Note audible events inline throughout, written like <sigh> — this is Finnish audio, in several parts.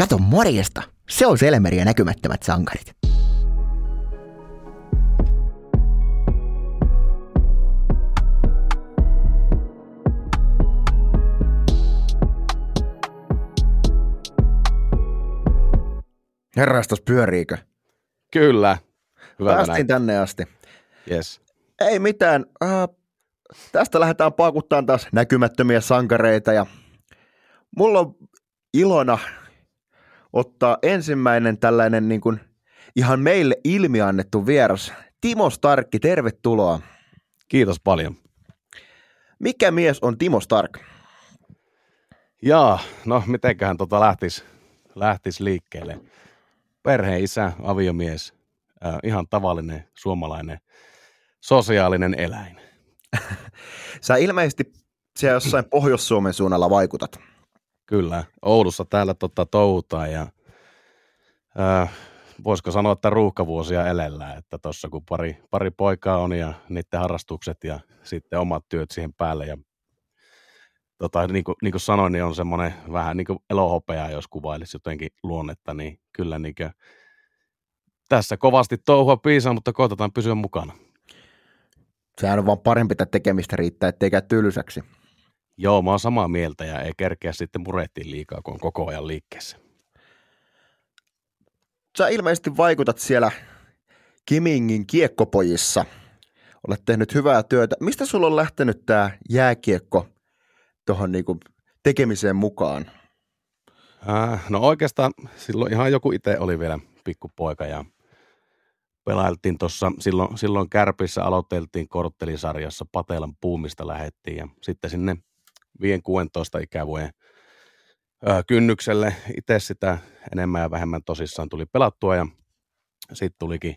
Kato morjesta, se on Selmeri ja näkymättömät sankarit. Herrastas pyöriikö? Kyllä. Hyvä Päästiin näin. tänne asti. Yes. Ei mitään. Äh, tästä lähdetään pakuttaan taas näkymättömiä sankareita ja mulla on ilona ottaa ensimmäinen tällainen niin kuin ihan meille ilmiannettu vieras. Timo Starkki, tervetuloa. Kiitos paljon. Mikä mies on Timo Stark? Jaa, no mitenköhän tota lähtisi lähtis liikkeelle. Perheen isä, aviomies, äh, ihan tavallinen suomalainen sosiaalinen eläin. <laughs> Sä ilmeisesti siellä jossain Pohjois-Suomen suunnalla vaikutat. Kyllä, Oulussa täällä tota, touhutaan ja äh, voisiko sanoa, että ruuhkavuosia elellä, että tuossa kun pari, pari poikaa on ja niiden harrastukset ja sitten omat työt siihen päälle ja tota, niin, kuin, niin kuin sanoin, niin on semmoinen vähän niin kuin elohopea, jos kuvailisi jotenkin luonnetta, niin kyllä niin kuin, tässä kovasti touhua piisaa, mutta koitetaan pysyä mukana. Sehän on vaan parempi, että tekemistä riittää, ettei käy tylsäksi. Joo, mä oon samaa mieltä ja ei kerkeä sitten murettiin liikaa, kun on koko ajan liikkeessä. Sä ilmeisesti vaikutat siellä Kimingin kiekkopojissa. Olet tehnyt hyvää työtä. Mistä sulla on lähtenyt tämä jääkiekko tuohon niinku tekemiseen mukaan? Äh, no oikeastaan silloin ihan joku itse oli vielä pikkupoika ja pelailtiin tuossa, silloin, silloin Kärpissä aloiteltiin korttelisarjassa, Patelan puumista lähettiin ja sitten sinne 5-16 ikävuoden kynnykselle. Itse sitä enemmän ja vähemmän tosissaan tuli pelattua ja sitten tulikin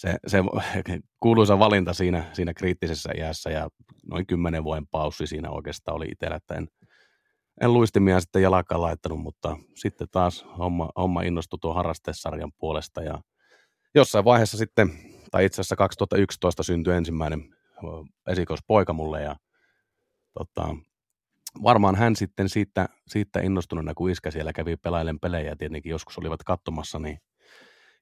se, se <laughs> kuuluisa valinta siinä, siinä kriittisessä iässä ja noin kymmenen vuoden paussi siinä oikeastaan oli itsellä, että en, en luistimia sitten jalkaan laittanut, mutta sitten taas homma, homma innostui tuon harrastesarjan puolesta ja jossain vaiheessa sitten, tai itse asiassa 2011 syntyi ensimmäinen esikoispoika mulle ja tota, varmaan hän sitten siitä, siitä innostuneena, kun iskä siellä kävi pelailen pelejä ja tietenkin joskus olivat katsomassa, niin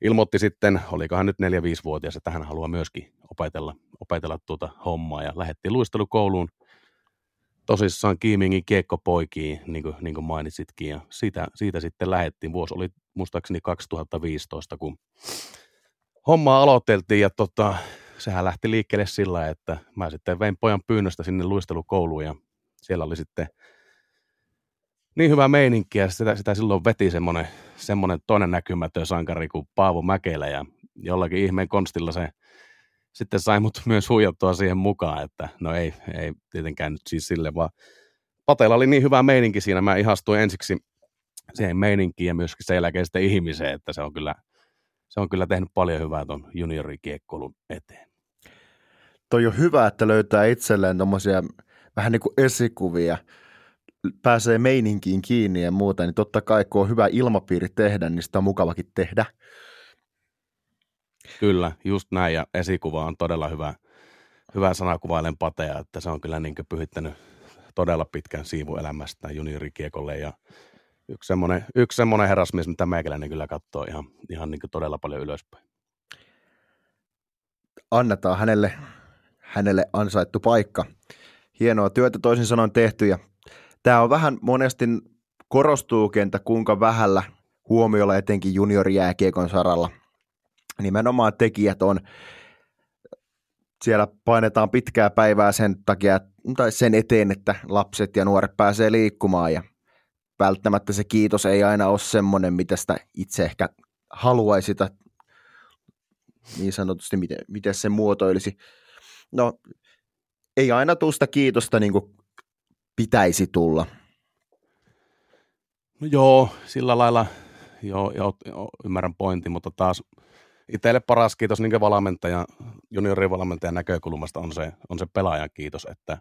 ilmoitti sitten, olikohan nyt 4-5-vuotias, että hän haluaa myöskin opetella, opetella tuota hommaa ja lähetti luistelukouluun tosissaan Kiimingin kiekkopoikiin, niin kuin, niin kuin mainitsitkin, ja siitä, siitä sitten lähettiin. Vuosi oli muistaakseni 2015, kun hommaa aloiteltiin, ja tota, sehän lähti liikkeelle sillä, että mä sitten vein pojan pyynnöstä sinne luistelukouluun, ja siellä oli sitten niin hyvä meininki, ja sitä, sitä silloin veti semmoinen, semmoinen toinen näkymätön sankari kuin Paavo Mäkelä, ja jollakin ihmeen konstilla se sitten sai mut myös huijattua siihen mukaan, että no ei, ei tietenkään nyt siis sille, vaan Patella oli niin hyvä meininki siinä, mä ihastuin ensiksi siihen meininkiin ja myöskin sen jälkeen sitten ihmiseen, että se on kyllä, se on kyllä tehnyt paljon hyvää tuon juniorikiekkoulun eteen. Toi on hyvä, että löytää itselleen tuommoisia vähän niin kuin esikuvia, pääsee meininkiin kiinni ja muuta, niin totta kai kun on hyvä ilmapiiri tehdä, niin sitä on mukavakin tehdä. Kyllä, just näin, ja esikuva on todella hyvä, hyvä sana kuvailen pateja, että se on kyllä niin pyhittänyt todella pitkän siivun elämästä juniorikiekolle, ja yksi semmoinen, yksi semmoinen herrasmies, mitä meikäläinen kyllä katsoo ihan, ihan niin todella paljon ylöspäin. Annetaan hänelle, hänelle ansaittu paikka. Hienoa työtä toisin sanoen tehty, ja tämä on vähän monesti korostuu kentä, kuinka vähällä huomiolla etenkin juniorijääkiekon saralla – nimenomaan tekijät on, siellä painetaan pitkää päivää sen takia, tai sen eteen, että lapset ja nuoret pääsee liikkumaan ja välttämättä se kiitos ei aina ole semmoinen, mitä sitä itse ehkä haluaisi niin sanotusti, miten, miten se muotoilisi. No, ei aina tule sitä kiitosta niin pitäisi tulla. No joo, sillä lailla joo, joo, joo ymmärrän pointin, mutta taas itselle paras kiitos niin valmentaja, juniorivalmentajan näkökulmasta on se, on se pelaajan kiitos, että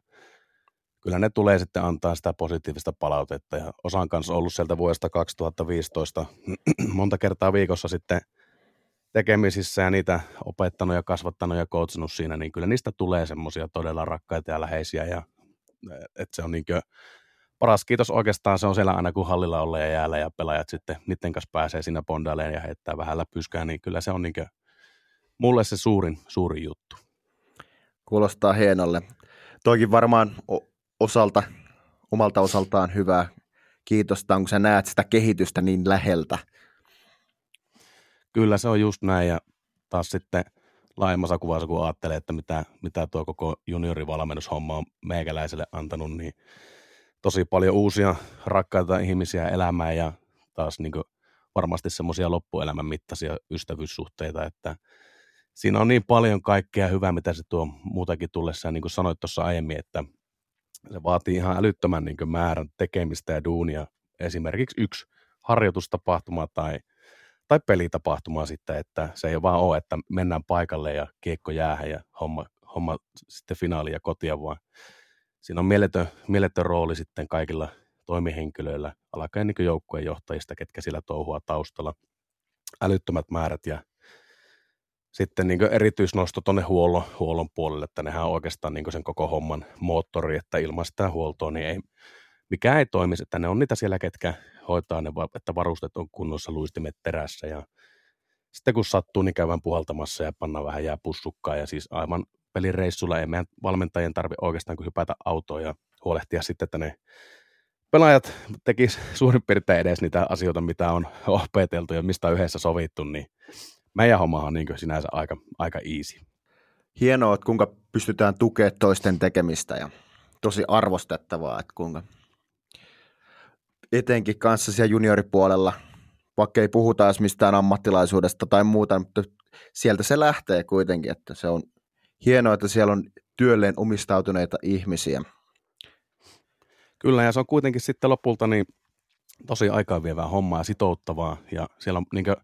kyllä ne tulee sitten antaa sitä positiivista palautetta ja osan kanssa ollut sieltä vuodesta 2015 <clears throat> monta kertaa viikossa sitten tekemisissä ja niitä opettanut ja kasvattanut ja coachnut siinä, niin kyllä niistä tulee semmoisia todella rakkaita ja läheisiä ja että se on niin paras kiitos oikeastaan se on siellä aina, kun hallilla ollaan ja jäällä ja pelaajat sitten niiden kanssa pääsee siinä bondailemaan ja heittää vähän läpyskää, niin kyllä se on niin mulle se suurin, suurin juttu. Kuulostaa hienolle. Toikin varmaan osalta, omalta osaltaan hyvää kiitosta, kun sä näet sitä kehitystä niin läheltä. Kyllä se on just näin ja taas sitten laajemmassa kuvassa, kun ajattelee, että mitä, mitä tuo koko juniorivalmennushomma on meikäläiselle antanut, niin tosi paljon uusia rakkaita ihmisiä elämään ja taas niin varmasti semmoisia loppuelämän mittaisia ystävyyssuhteita, että siinä on niin paljon kaikkea hyvää, mitä se tuo muutakin tullessa. niin kuin sanoit tuossa aiemmin, että se vaatii ihan älyttömän niin määrän tekemistä ja duunia. Esimerkiksi yksi harjoitustapahtuma tai, tai pelitapahtuma sitten, että se ei vaan ole, että mennään paikalle ja kiekko jäähän ja homma, homma sitten finaali ja kotia, vaan siinä on mieletön, mieletön rooli sitten kaikilla toimihenkilöillä, alkaen niin joukkueen johtajista, ketkä sillä touhua taustalla, älyttömät määrät ja sitten niin erityisnosto tuonne huollon, huollon puolelle, että nehän on oikeastaan niin sen koko homman moottori, että ilman sitä huoltoa niin ei, mikä ei toimisi, että ne on niitä siellä, ketkä hoitaa ne, että varustet on kunnossa luistimet terässä ja sitten kun sattuu, niin käydään puhaltamassa ja panna vähän jää pussukkaa ja siis aivan pelireissulla ei meidän valmentajien tarvi oikeastaan kuin hypätä autoon ja huolehtia sitten, että ne pelaajat tekis suurin piirtein edes niitä asioita, mitä on <laughs> opeteltu ja mistä on yhdessä sovittu, niin meidän homma on niin sinänsä aika, aika easy. Hienoa, että kuinka pystytään tukemaan toisten tekemistä ja tosi arvostettavaa, että kuinka etenkin kanssa siellä junioripuolella, vaikka ei puhuta edes mistään ammattilaisuudesta tai muuta, mutta sieltä se lähtee kuitenkin, että se on hienoa, että siellä on työlleen omistautuneita ihmisiä. Kyllä, ja se on kuitenkin sitten lopulta niin tosi aikaa vievää hommaa ja sitouttavaa, ja siellä on niin kuin,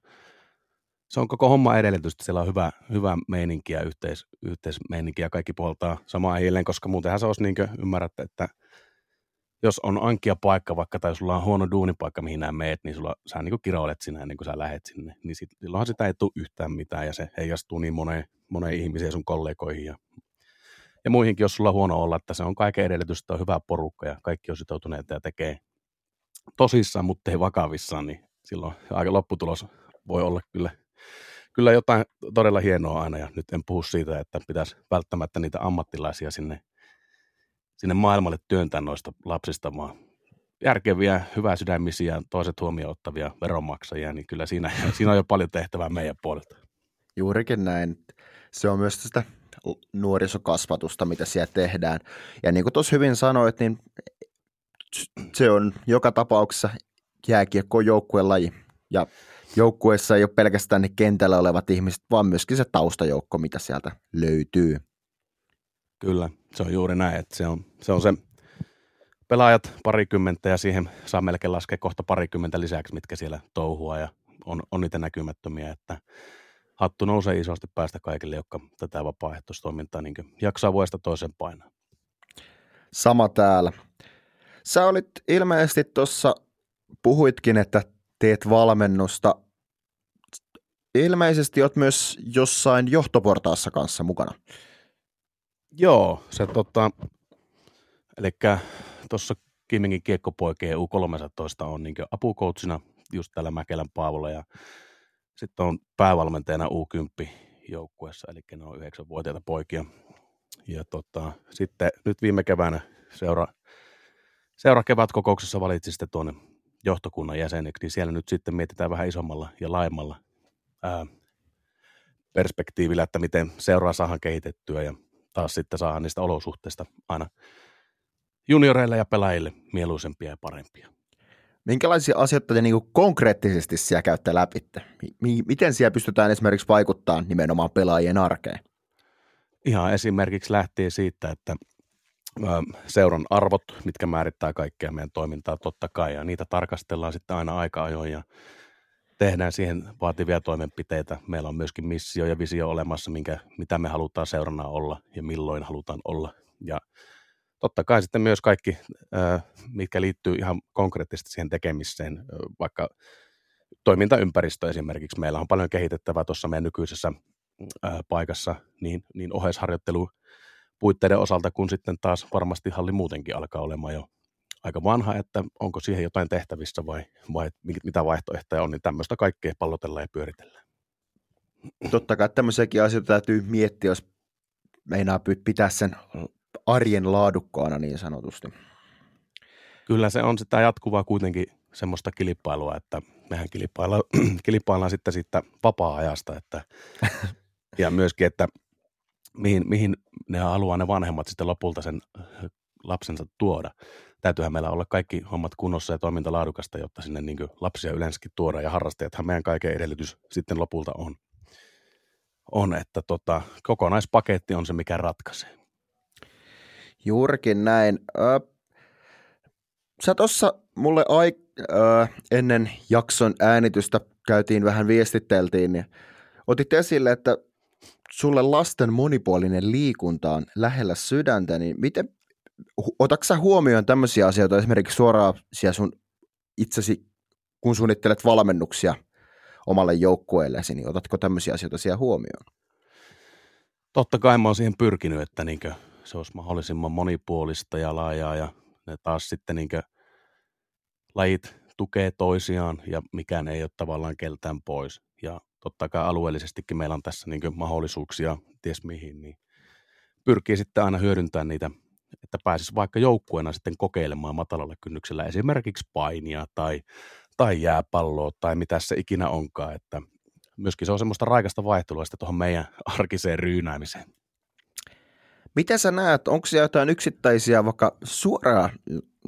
se on koko homma edellytys, siellä on hyvä, hyvä meininki ja yhteis, yhteismeininki ja kaikki puoltaa samaa hiileen, koska muutenhan se olisi niin ymmärrätte, että jos on ankia paikka vaikka tai sulla on huono duunipaikka, mihin nämä meet, niin sulla, sä niin kiroilet sinä ennen kuin sä lähet sinne, niin sit, silloinhan sitä ei tule yhtään mitään ja se heijastuu niin moneen, moneen ihmiseen sun kollegoihin ja, ja muihinkin, jos sulla on huono olla, että se on kaiken edellytys, että on hyvä porukka ja kaikki on sitoutuneita ja tekee tosissaan, mutta ei vakavissaan, niin silloin aika lopputulos voi olla kyllä kyllä jotain todella hienoa aina, ja nyt en puhu siitä, että pitäisi välttämättä niitä ammattilaisia sinne, sinne maailmalle työntää noista lapsista, vaan järkeviä, hyvää sydämisiä, toiset huomioon ottavia veronmaksajia, niin kyllä siinä, <laughs> siinä on jo paljon tehtävää meidän puolelta. Juurikin näin. Se on myös sitä nuorisokasvatusta, mitä siellä tehdään. Ja niin kuin tuossa hyvin sanoit, niin se on joka tapauksessa jääkiekko joukkueen laji. Ja joukkueessa ei ole pelkästään ne kentällä olevat ihmiset, vaan myöskin se taustajoukko, mitä sieltä löytyy. Kyllä, se on juuri näin, että se on se, on se pelaajat parikymmentä ja siihen saa melkein laskea kohta parikymmentä lisäksi, mitkä siellä touhua ja on, on niitä näkymättömiä, että hattu nousee isosti päästä kaikille, jotka tätä vapaaehtoistoimintaa niin jaksaa vuodesta toisen painaa. Sama täällä. Sä olit ilmeisesti tuossa, puhuitkin, että teet valmennusta. Ilmeisesti olet myös jossain johtoportaassa kanssa mukana. Joo, se tota, eli tuossa Kimmingin kiekkopoikien U13 on niin apukoutsina just täällä Mäkelän Paavolla ja sitten on päävalmentajana U10 joukkueessa, eli ne on yhdeksänvuotiaita poikia. Ja tota, sitten nyt viime keväänä seura, seura kevätkokouksessa valitsi sitten tuonne johtokunnan jäseneksi, niin siellä nyt sitten mietitään vähän isommalla ja laajemmalla ää, perspektiivillä, että miten seuraa saadaan kehitettyä ja taas sitten saadaan niistä olosuhteista aina junioreille ja pelaajille mieluisempia ja parempia. Minkälaisia asioita te niin konkreettisesti siellä käytte läpi? Miten siellä pystytään esimerkiksi vaikuttamaan nimenomaan pelaajien arkeen? Ihan esimerkiksi lähtee siitä, että seuran arvot, mitkä määrittää kaikkea meidän toimintaa totta kai, ja niitä tarkastellaan sitten aina aika ajoin ja tehdään siihen vaativia toimenpiteitä. Meillä on myöskin missio ja visio olemassa, minkä, mitä me halutaan seurana olla ja milloin halutaan olla. Ja totta kai sitten myös kaikki, mitkä liittyy ihan konkreettisesti siihen tekemiseen, vaikka toimintaympäristö esimerkiksi. Meillä on paljon kehitettävää tuossa meidän nykyisessä paikassa, niin, niin oheisharjoittelu puitteiden osalta, kun sitten taas varmasti halli muutenkin alkaa olemaan jo aika vanha, että onko siihen jotain tehtävissä vai, vai mitä vaihtoehtoja on, niin tämmöistä kaikkea pallotellaan ja pyöritellään. Totta kai tämmöisiäkin asioita täytyy miettiä, jos meinaa pitää sen arjen laadukkaana niin sanotusti. Kyllä se on sitä jatkuvaa kuitenkin semmoista kilpailua, että mehän kilpaillaan, <clears throat> kilpaillaan sitten siitä vapaa-ajasta, että, <laughs> ja myöskin, että mihin, mihin ne haluaa ne vanhemmat sitten lopulta sen lapsensa tuoda. Täytyyhän meillä olla kaikki hommat kunnossa ja toiminta laadukasta, jotta sinne niin lapsia yleensäkin tuoda ja harrastajathan meidän kaiken edellytys sitten lopulta on. On, että tota, kokonaispaketti on se, mikä ratkaisee. Juurikin näin. Ö, sä tuossa mulle ai, ö, ennen jakson äänitystä käytiin vähän viestiteltiin, niin otit esille, että sulle lasten monipuolinen liikunta on lähellä sydäntä, niin miten, otatko sä huomioon tämmöisiä asioita esimerkiksi suoraan siellä sun itsesi, kun suunnittelet valmennuksia omalle joukkueellesi, niin otatko tämmöisiä asioita siellä huomioon? Totta kai mä oon siihen pyrkinyt, että niinkö se olisi mahdollisimman monipuolista ja laajaa ja ne taas sitten niinkö lajit tukee toisiaan ja mikään ei ole tavallaan keltään pois. Ja totta kai alueellisestikin meillä on tässä niin mahdollisuuksia, ties mihin, niin pyrkii sitten aina hyödyntämään niitä, että pääsisi vaikka joukkueena sitten kokeilemaan matalalla kynnyksellä esimerkiksi painia tai, tai jääpalloa tai mitä se ikinä onkaan, että myöskin se on semmoista raikasta vaihtelua sitten tuohon meidän arkiseen ryynäämiseen. Miten sä näet, onko siellä jotain yksittäisiä, vaikka suoraan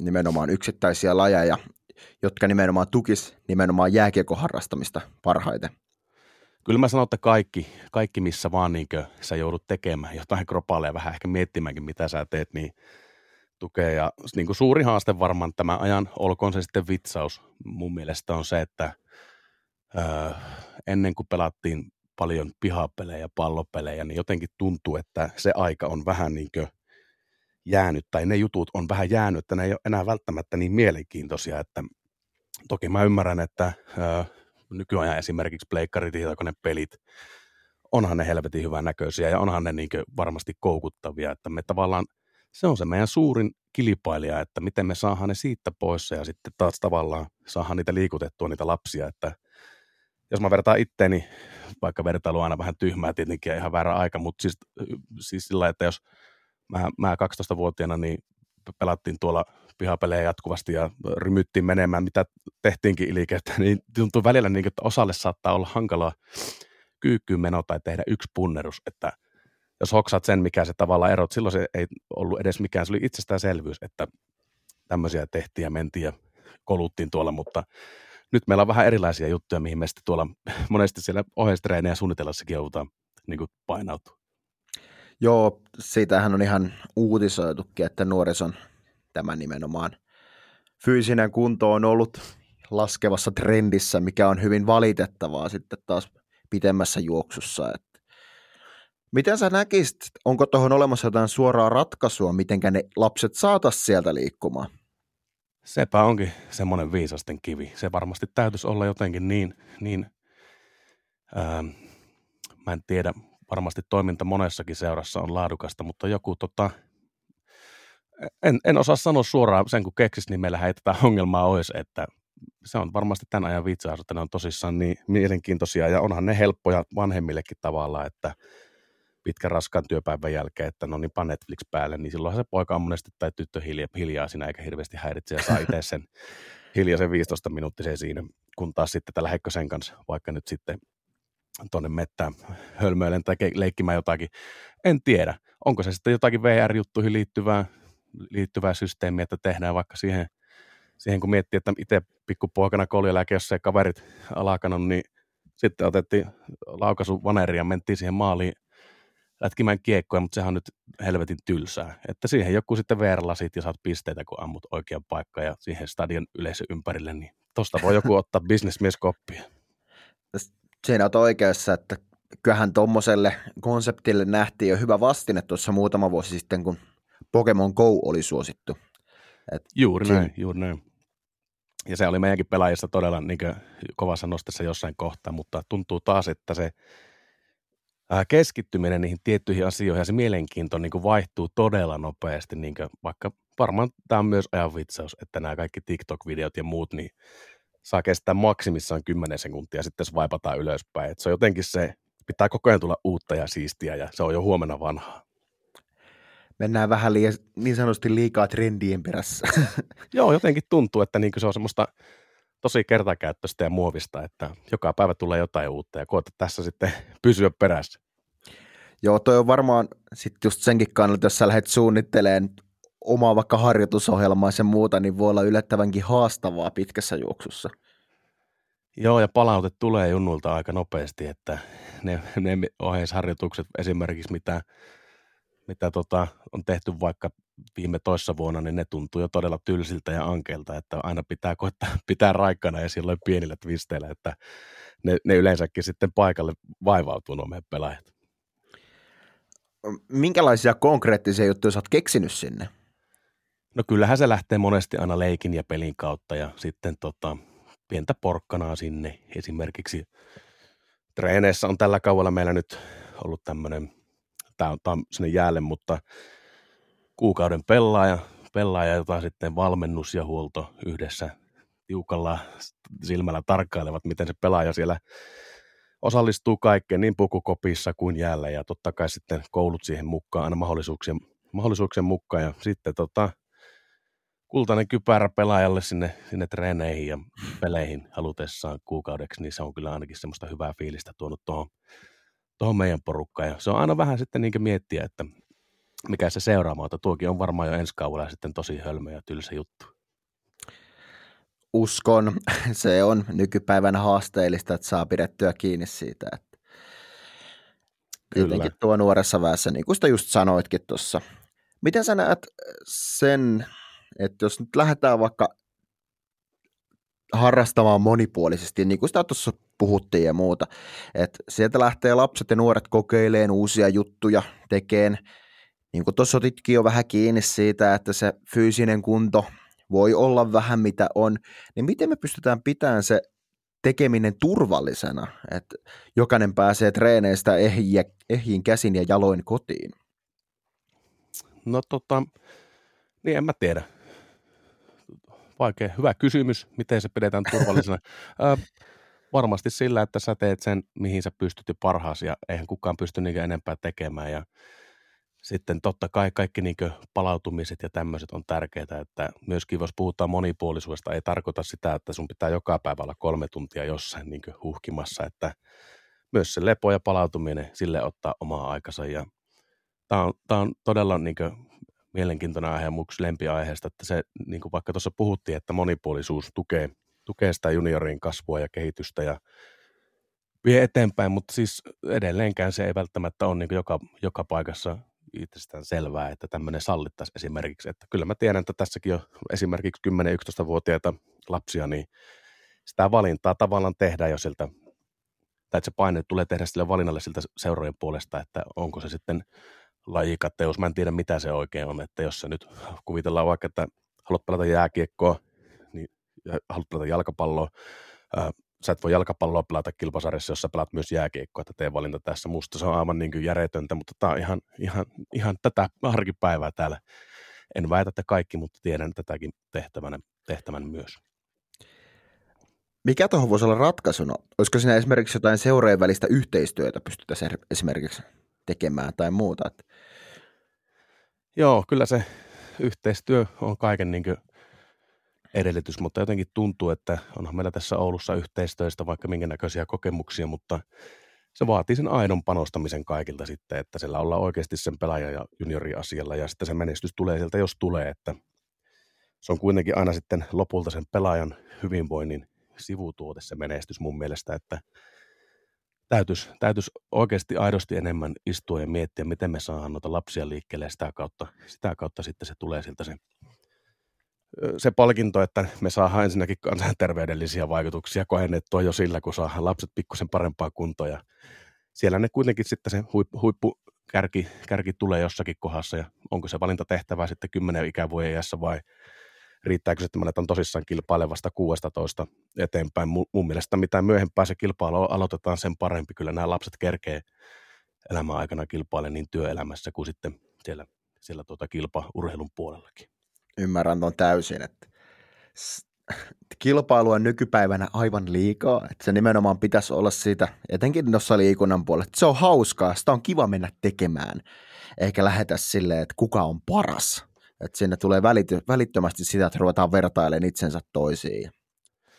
nimenomaan yksittäisiä lajeja, jotka nimenomaan tukis nimenomaan jääkiekoharrastamista parhaiten? Kyllä mä sanon, että kaikki, kaikki missä vaan niin sä joudut tekemään jotain globaaleja, vähän ehkä miettimäänkin, mitä sä teet, niin tukee. Ja niin kuin suuri haaste varmaan tämän ajan, olkoon se sitten vitsaus, mun mielestä on se, että öö, ennen kuin pelattiin paljon pihapelejä, pallopelejä, niin jotenkin tuntuu, että se aika on vähän niin kuin jäänyt, tai ne jutut on vähän jäänyt, että ne ei ole enää välttämättä niin mielenkiintoisia, että toki mä ymmärrän, että öö, nykyajan esimerkiksi pleikkarit, pelit, onhan ne helvetin hyvän näköisiä ja onhan ne niin varmasti koukuttavia, että me tavallaan, se on se meidän suurin kilpailija, että miten me saadaan ne siitä pois ja sitten taas tavallaan saadaan niitä liikutettua, niitä lapsia, että jos mä vertaan itteeni, vaikka vertailu on aina vähän tyhmää tietenkin ja ihan väärä aika, mutta siis, siis sillä, että jos mä, mä 12-vuotiaana niin pelattiin tuolla pihapelejä jatkuvasti ja rymyttiin menemään, mitä tehtiinkin ilikeitä, <laughs> niin tuntuu välillä niin, että osalle saattaa olla hankalaa kyykkyyn meno tai tehdä yksi punnerus, että jos hoksaat sen, mikä se tavallaan erot, silloin se ei ollut edes mikään, se oli itsestäänselvyys, että tämmöisiä tehtiin ja mentiin ja koluttiin tuolla, mutta nyt meillä on vähän erilaisia juttuja, mihin me sitten tuolla <laughs> monesti siellä ohjeistreenejä suunnitellassakin joudutaan niin kuin painautua. Joo, siitähän on ihan uutisoitukin, että nuorison tämä nimenomaan fyysinen kunto on ollut laskevassa trendissä, mikä on hyvin valitettavaa sitten taas pitemmässä juoksussa. Että miten sä näkisit, onko tuohon olemassa jotain suoraa ratkaisua, miten ne lapset saataisiin sieltä liikkumaan? Sepä onkin semmoinen viisasten kivi. Se varmasti täytyisi olla jotenkin niin, niin ää, mä en tiedä, varmasti toiminta monessakin seurassa on laadukasta, mutta joku tota, en, en osaa sanoa suoraan sen kun keksis, niin meillä ei tätä ongelmaa olisi, että se on varmasti tämän ajan vitsaus, että ne on tosissaan niin mielenkiintoisia ja onhan ne helppoja vanhemmillekin tavalla, että pitkän raskaan työpäivän jälkeen, että no niin pan Netflix päälle, niin silloinhan se poika on monesti tai tyttö hiljaa, hiljaa siinä eikä hirveästi häiritse ja saa itse sen hiljaisen 15 minuuttia siinä, kun taas sitten tällä Hekkosen kanssa, vaikka nyt sitten tuonne mettään hölmöilen tai leikkimään jotakin. En tiedä, onko se sitten jotakin VR-juttuihin liittyvää, liittyvää systeemiä, että tehdään vaikka siihen, siihen kun miettii, että itse pikkupoikana koljaläke, jos se kaverit alakanut, niin sitten otettiin laukaisu vaneri ja mentiin siihen maaliin lätkimään kiekkoja, mutta sehän on nyt helvetin tylsää. Että siihen joku sitten VR-lasit ja saat pisteitä, kun ammut oikean paikkaan ja siihen stadion yleisö ympärille, niin tosta voi joku ottaa <laughs> bisnesmies koppia. Siinä olet oikeassa, että kyllähän tuommoiselle konseptille nähtiin jo hyvä vastine tuossa muutama vuosi sitten, kun Pokemon Go oli suosittu. Et juuri siinä... näin, juuri näin. Ja se oli meidänkin pelaajissa todella niin kovassa nostessa jossain kohtaa, mutta tuntuu taas, että se keskittyminen niihin tiettyihin asioihin ja se mielenkiinto niin vaihtuu todella nopeasti, niin vaikka varmaan tämä on myös ajan vitsaus, että nämä kaikki TikTok-videot ja muut, niin saa kestää maksimissaan 10 sekuntia, sitten vaipataan ylöspäin. Et se on jotenkin se, pitää koko ajan tulla uutta ja siistiä, ja se on jo huomenna vanhaa. Mennään vähän liian, niin sanotusti liikaa trendien perässä. <laughs> Joo, jotenkin tuntuu, että niin se on semmoista tosi kertakäyttöistä ja muovista, että joka päivä tulee jotain uutta ja koeta tässä sitten <laughs> pysyä perässä. Joo, toi on varmaan sitten just senkin kannalta, jos sä lähdet suunnittelemaan omaa vaikka harjoitusohjelmaa ja muuta, niin voi olla yllättävänkin haastavaa pitkässä juoksussa. Joo, ja palaute tulee junnulta aika nopeasti, että ne, ne ohjeisharjoitukset esimerkiksi, mitä, mitä tota, on tehty vaikka viime toissa vuonna, niin ne tuntuu jo todella tylsiltä ja ankeilta, että aina pitää koittaa <laughs> pitää raikkana ja silloin pienillä twisteillä, että ne, ne yleensäkin sitten paikalle vaivautuu nuo meidän pelaajat. Minkälaisia konkreettisia juttuja sä oot keksinyt sinne? No kyllähän se lähtee monesti aina leikin ja pelin kautta ja sitten tota, pientä porkkanaa sinne. Esimerkiksi treeneissä on tällä kaudella meillä nyt ollut tämmöinen, tämä on, on sinne jäälle, mutta kuukauden pelaaja, pelaaja, jota sitten valmennus ja huolto yhdessä tiukalla silmällä tarkkailevat, miten se pelaaja siellä osallistuu kaikkeen niin pukukopissa kuin jäällä. Ja totta kai sitten koulut siihen mukaan aina mahdollisuuksien, mahdollisuuksien mukaan. Ja sitten tota, kultainen kypärä pelaajalle sinne, sinne treeneihin ja peleihin halutessaan kuukaudeksi, niin se on kyllä ainakin semmoista hyvää fiilistä tuonut tuohon, tuohon meidän porukkaan. Ja se on aina vähän sitten niin miettiä, että mikä se seuraava on. Tuokin on varmaan jo ensi kaudella sitten tosi hölmö ja tylsä juttu. Uskon, <laughs> se on nykypäivänä haasteellista, että saa pidettyä kiinni siitä, että Kyllä. tuo nuoressa väessä, niin kuin sitä just sanoitkin tuossa. Miten sä näet sen, että jos nyt lähdetään vaikka harrastamaan monipuolisesti, niin kuin sitä tuossa puhuttiin ja muuta, että sieltä lähtee lapset ja nuoret kokeileen uusia juttuja, tekeen, niin kuin tuossa otitkin jo vähän kiinni siitä, että se fyysinen kunto voi olla vähän mitä on, niin miten me pystytään pitämään se tekeminen turvallisena, että jokainen pääsee treeneistä ehjiin käsin ja jaloin kotiin? No tota, niin en mä tiedä vaikea, hyvä kysymys, miten se pidetään turvallisena. <laughs> Ö, varmasti sillä, että sä teet sen, mihin sä pystyt jo parhaasi ja eihän kukaan pysty niin enempää tekemään ja sitten totta kai kaikki niin palautumiset ja tämmöiset on tärkeitä, että myöskin jos puhutaan monipuolisuudesta, ei tarkoita sitä, että sun pitää joka päivä olla kolme tuntia jossain niin huhkimassa, että myös se lepo ja palautuminen sille ottaa omaa aikansa ja tämä on, tämä on todella niin mielenkiintoinen aihe mun lempiaiheesta, että se, niin kuin vaikka tuossa puhuttiin, että monipuolisuus tukee, tukee sitä juniorin kasvua ja kehitystä ja vie eteenpäin, mutta siis edelleenkään se ei välttämättä ole niin joka, joka paikassa itsestään selvää, että tämmöinen sallittaisi esimerkiksi. Että kyllä mä tiedän, että tässäkin on esimerkiksi 10-11-vuotiaita lapsia, niin sitä valintaa tavallaan tehdään jo siltä, tai että se paine tulee tehdä sille valinnalle siltä seurojen puolesta, että onko se sitten lajikateus. Mä en tiedä, mitä se oikein on. Että jos se nyt kuvitellaan vaikka, että haluat pelata jääkiekkoa, niin haluat pelata jalkapalloa, ää, sä et voi jalkapalloa pelata kilpasarjassa, jos sä pelaat myös jääkiekkoa, että tee valinta tässä. Musta se on aivan niin kuin järjetöntä, mutta tämä on ihan, ihan, ihan tätä arkipäivää täällä. En väitä, että kaikki, mutta tiedän tätäkin tehtävän, tehtävän myös. Mikä tuohon voisi olla ratkaisuna? Olisiko siinä esimerkiksi jotain seurojen välistä yhteistyötä pystyttäisiin esimerkiksi tekemään tai muuta? Joo, kyllä se yhteistyö on kaiken niin edellytys, mutta jotenkin tuntuu, että onhan meillä tässä Oulussa yhteistyöstä vaikka minkä näköisiä kokemuksia, mutta se vaatii sen aidon panostamisen kaikilta sitten, että siellä ollaan oikeasti sen pelaajan ja junioriasialla ja sitten se menestys tulee sieltä, jos tulee, että se on kuitenkin aina sitten lopulta sen pelaajan hyvinvoinnin sivutuote se menestys mun mielestä, että täytyisi, täytyisi oikeasti aidosti enemmän istua ja miettiä, miten me saadaan noita lapsia liikkeelle ja sitä kautta, sitä kautta sitten se tulee siltä se, se palkinto, että me saadaan ensinnäkin kansanterveydellisiä vaikutuksia kohennettua jo sillä, kun saadaan lapset pikkusen parempaa kuntoa ja siellä ne kuitenkin sitten se huippu, huippu kärki, kärki tulee jossakin kohdassa ja onko se valinta tehtävä sitten kymmenen ikävuoden iässä vai riittääkö se, että me aletaan tosissaan kilpailevasta 16 eteenpäin. Mun mielestä mitä myöhempää se kilpailu aloitetaan, sen parempi. Kyllä nämä lapset kerkee elämän aikana kilpailemaan niin työelämässä kuin sitten siellä, siellä tuota kilpaurheilun puolellakin. Ymmärrän ton täysin, että kilpailu on nykypäivänä aivan liikaa, että se nimenomaan pitäisi olla siitä, etenkin tuossa liikunnan puolella, että se on hauskaa, sitä on kiva mennä tekemään, eikä lähetä silleen, että kuka on paras. Että sinne tulee välity, välittömästi sitä, että ruvetaan vertailemaan itsensä toisiin,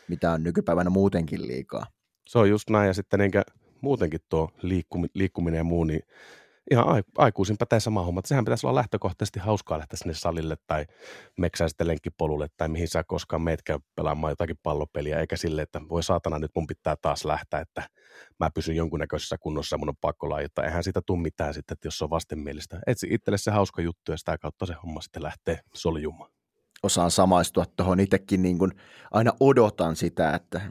mitä on nykypäivänä muutenkin liikaa. Se on just näin, ja sitten niin muutenkin tuo liikkuminen ja muu, niin ihan aikuisin pätee sama homma. Sehän pitäisi olla lähtökohtaisesti hauskaa lähteä sinne salille tai meksää sitten lenkkipolulle tai mihin sä koskaan meetkään pelaamaan jotakin pallopeliä, eikä sille, että voi saatana nyt mun pitää taas lähteä, että mä pysyn jonkunnäköisessä kunnossa mun on pakko laittaa. Eihän siitä tule mitään sitten, että jos se on vastenmielistä. Etsi itselle se hauska juttu ja sitä kautta se homma sitten lähtee soljumaan osaan samaistua tuohon itsekin niin kuin aina odotan sitä, että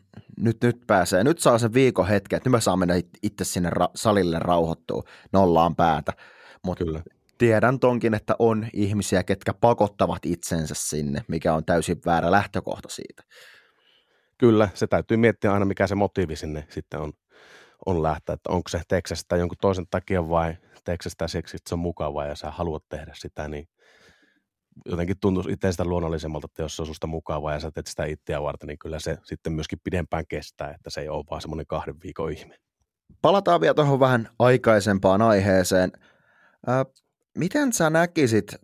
nyt, nyt pääsee, nyt saa sen viikon hetken, että nyt mä saan mennä itse sinne ra- salille rauhoittua nollaan päätä. Mutta tiedän tonkin, että on ihmisiä, ketkä pakottavat itsensä sinne, mikä on täysin väärä lähtökohta siitä. Kyllä, se täytyy miettiä aina, mikä se motiivi sinne sitten on, on lähteä, että onko se teksestä jonkun toisen takia vai teksestä siksi, että se on mukavaa ja sä haluat tehdä sitä, niin jotenkin tuntuisi itsestä luonnollisemmalta, että jos se on susta mukavaa ja sä teet sitä itseä varten, niin kyllä se sitten myöskin pidempään kestää, että se ei ole vaan semmoinen kahden viikon ihme. Palataan vielä tuohon vähän aikaisempaan aiheeseen. Ää, miten sä näkisit,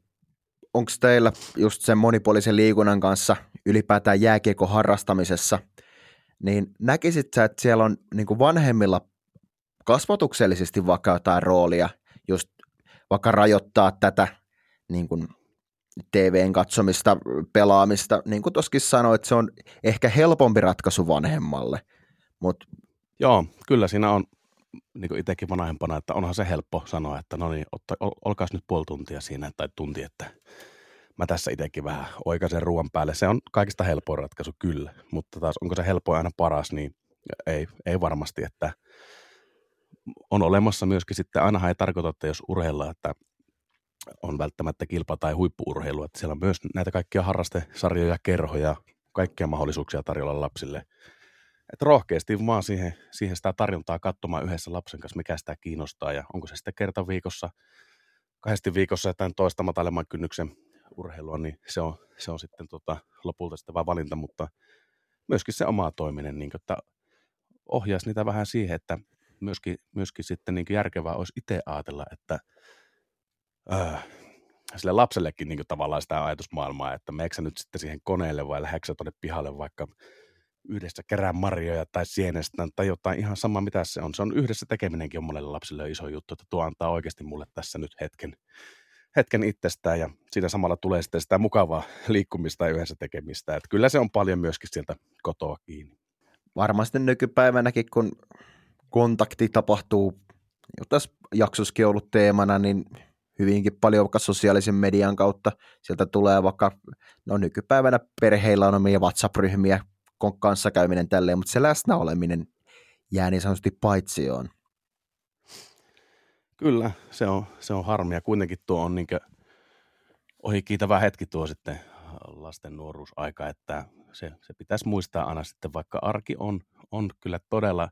onko teillä just sen monipuolisen liikunnan kanssa ylipäätään jääkiekko harrastamisessa, niin näkisit sä, että siellä on niin vanhemmilla kasvatuksellisesti vaikka jotain roolia, just vaikka rajoittaa tätä niin kuin TVn katsomista, pelaamista, niin kuin tuossakin sanoit, että se on ehkä helpompi ratkaisu vanhemmalle. Mut... Joo, kyllä siinä on niin kuin itsekin vanhempana, että onhan se helppo sanoa, että no niin, otta, ol, olkaas nyt puoli tuntia siinä tai tunti, että mä tässä itsekin vähän oikaisen ruoan päälle. Se on kaikista helpoin ratkaisu, kyllä, mutta taas onko se helppo aina paras, niin ei, ei varmasti, että on olemassa myöskin sitten, ainahan ei tarkoita, että jos urheillaan, että on välttämättä kilpa- tai huippuurheilu, että siellä on myös näitä kaikkia harrastesarjoja, kerhoja, kaikkia mahdollisuuksia tarjolla lapsille. Että rohkeasti vaan siihen, siihen sitä tarjontaa katsomaan yhdessä lapsen kanssa, mikä sitä kiinnostaa ja onko se sitten kerta viikossa, kahdesti viikossa jotain toista matalemman kynnyksen urheilua, niin se on, se on sitten tota, lopulta sitten vaan valinta, mutta myöskin se oma toiminen, niin että ohjaisi niitä vähän siihen, että myöskin, myöskin sitten niin järkevää olisi itse ajatella, että – äh, sille lapsellekin niin tavallaan sitä ajatusmaailmaa, että meneekö nyt sitten siihen koneelle vai lähdetkö tuonne pihalle vaikka yhdessä kerää marjoja tai sienestä tai jotain ihan sama mitä se on. Se on yhdessä tekeminenkin on monelle lapselle iso juttu, että tuo antaa oikeasti mulle tässä nyt hetken, hetken itsestään ja siinä samalla tulee sitten sitä mukavaa liikkumista ja yhdessä tekemistä. Että kyllä se on paljon myöskin sieltä kotoa kiinni. Varmasti nykypäivänäkin, kun kontakti tapahtuu, tässä jaksoskin ollut teemana, niin hyvinkin paljon vaikka sosiaalisen median kautta. Sieltä tulee vaikka, no nykypäivänä perheillä on omia WhatsApp-ryhmiä, kanssakäyminen tälleen, mutta se läsnäoleminen jää niin sanotusti paitsioon. Kyllä, se on, se on harmia. Kuitenkin tuo on niin ohi kiitävä hetki tuo sitten lasten nuoruusaika, että se, se pitäisi muistaa aina sitten, vaikka arki on, on kyllä todella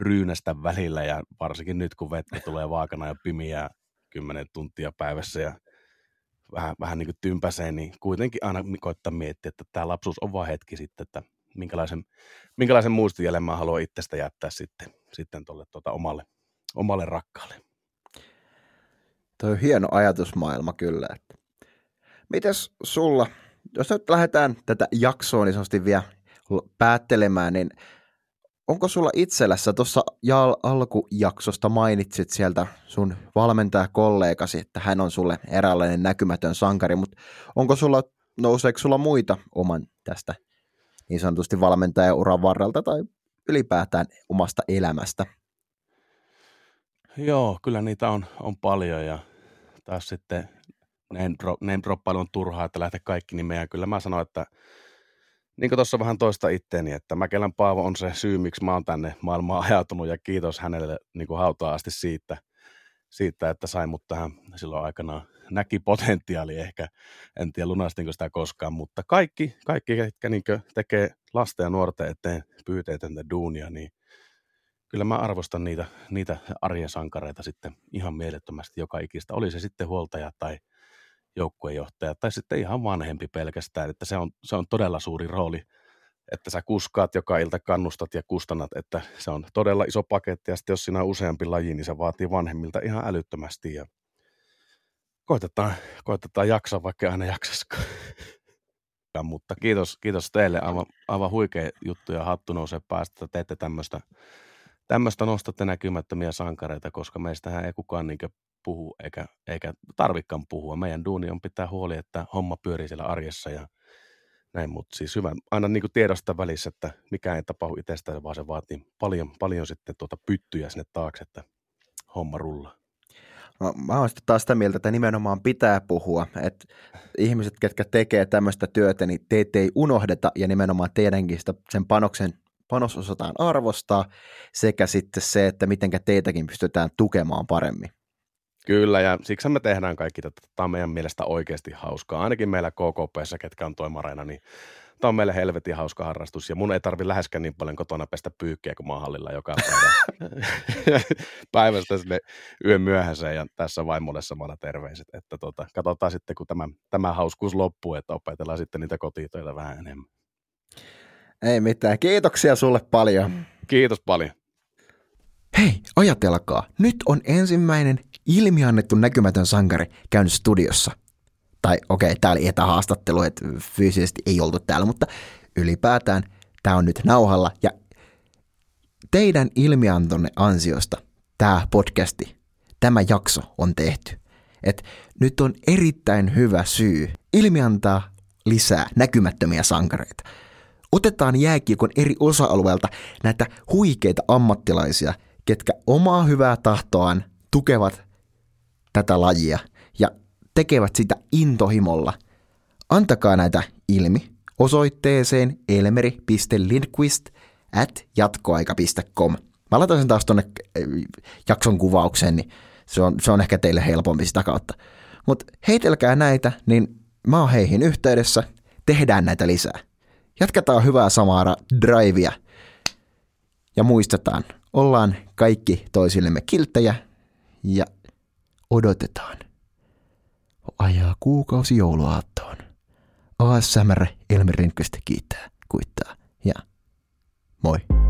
ryynästä välillä ja varsinkin nyt, kun vettä tulee vaakana ja pimiä 10 tuntia päivässä ja vähän, vähän niin kuin tympäsee, niin kuitenkin aina koittaa miettiä, että tämä lapsuus on vain hetki sitten, että minkälaisen, minkälaisen muistijäljen mä haluan itsestä jättää sitten, sitten tuolle tuota omalle, omalle rakkaalle. Tuo on hieno ajatusmaailma kyllä. Että. Mites sulla, jos nyt lähdetään tätä jaksoa niin sanotusti vielä päättelemään, niin onko sulla itsellässä tuossa alkujaksosta mainitsit sieltä sun valmentajakollegasi, että hän on sulle eräänlainen näkymätön sankari, mutta onko sulla, nouseeko sulla muita oman tästä niin sanotusti valmentajauran varrelta tai ylipäätään omasta elämästä? Joo, kyllä niitä on, on paljon ja taas sitten name, drop, name on turhaa, että lähtee kaikki nimeä. Kyllä mä sanoin, että niin kuin tuossa vähän toista itteeni, että Mäkelän Paavo on se syy, miksi mä oon tänne maailmaan ajautunut ja kiitos hänelle niin kuin hautaa asti siitä, siitä, että sai mut tähän silloin aikana näki potentiaali ehkä, en tiedä lunastinko sitä koskaan, mutta kaikki, kaikki ketkä niin tekee lasten ja nuorten eteen pyyteetöntä duunia, niin kyllä mä arvostan niitä, niitä arjen sankareita sitten ihan mielettömästi joka ikistä. Oli se sitten huoltaja tai joukkuejohtaja tai sitten ihan vanhempi pelkästään, että se on, se on todella suuri rooli, että sä kuskaat joka ilta, kannustat ja kustannat, että se on todella iso paketti ja sitten jos siinä on useampi laji, niin se vaatii vanhemmilta ihan älyttömästi ja koitetaan, koitetaan jaksaa, vaikka aina jaksaskaan. Mutta kiitos, kiitos teille, aivan, aivan huikea juttu ja hattu nousee päästä, että teette tämmöistä, tämmöistä nostatte näkymättömiä sankareita, koska meistähän ei kukaan niin puhu eikä, eikä tarvikaan puhua. Meidän duuni on pitää huoli, että homma pyörii siellä arjessa ja näin, mutta siis hyvä aina niin tiedosta välissä, että mikä ei tapahdu itsestään, vaan se vaatii paljon, paljon sitten tuota pyttyjä sinne taakse, että homma rullaa. No, mä oon taas sitä mieltä, että nimenomaan pitää puhua, että ihmiset, ketkä tekee tämmöistä työtä, niin teitä ei unohdeta ja nimenomaan teidänkin sitä, sen panoksen panos osataan arvostaa sekä sitten se, että miten teitäkin pystytään tukemaan paremmin. Kyllä, ja siksi me tehdään kaikki tätä. Tämä on meidän mielestä oikeasti hauskaa. Ainakin meillä KKPssä, ketkä on toimareina, niin tämä on meille helvetin hauska harrastus. Ja mun ei tarvi läheskään niin paljon kotona pestä pyykkiä kuin mahallilla joka päivä. <laughs> Päivästä sinne yön myöhäiseen ja tässä vaimolle samalla terveiset. Että tota, katsotaan sitten, kun tämä, tämä hauskuus loppuu, että opetellaan sitten niitä kotitöitä vähän enemmän. Ei mitään. Kiitoksia sulle paljon. Kiitos paljon. Hei, ajatelkaa, nyt on ensimmäinen ilmiannettu näkymätön sankari käynyt studiossa. Tai okei, okay, tää oli etähaastattelu, että fyysisesti ei oltu täällä, mutta ylipäätään tämä on nyt nauhalla ja teidän ilmiantonne ansiosta tämä podcasti, tämä jakso on tehty. Et nyt on erittäin hyvä syy ilmiantaa lisää näkymättömiä sankareita. Otetaan jääkiekon eri osa-alueelta näitä huikeita ammattilaisia, ketkä omaa hyvää tahtoaan tukevat tätä lajia ja tekevät sitä intohimolla. Antakaa näitä ilmi osoitteeseen elmeri.lindquist at jatkoaika.com. Mä laitan sen taas tuonne äh, jakson kuvaukseen, niin se on, se on ehkä teille helpompi sitä kautta. Mutta heitelkää näitä, niin mä oon heihin yhteydessä, tehdään näitä lisää. Jatketaan hyvää samaa drivea ja muistetaan, ollaan kaikki toisillemme kilttejä ja odotetaan. Ajaa kuukausi jouluaattoon. ASMR Elmer Rinkköstä kiittää, kuittaa ja moi.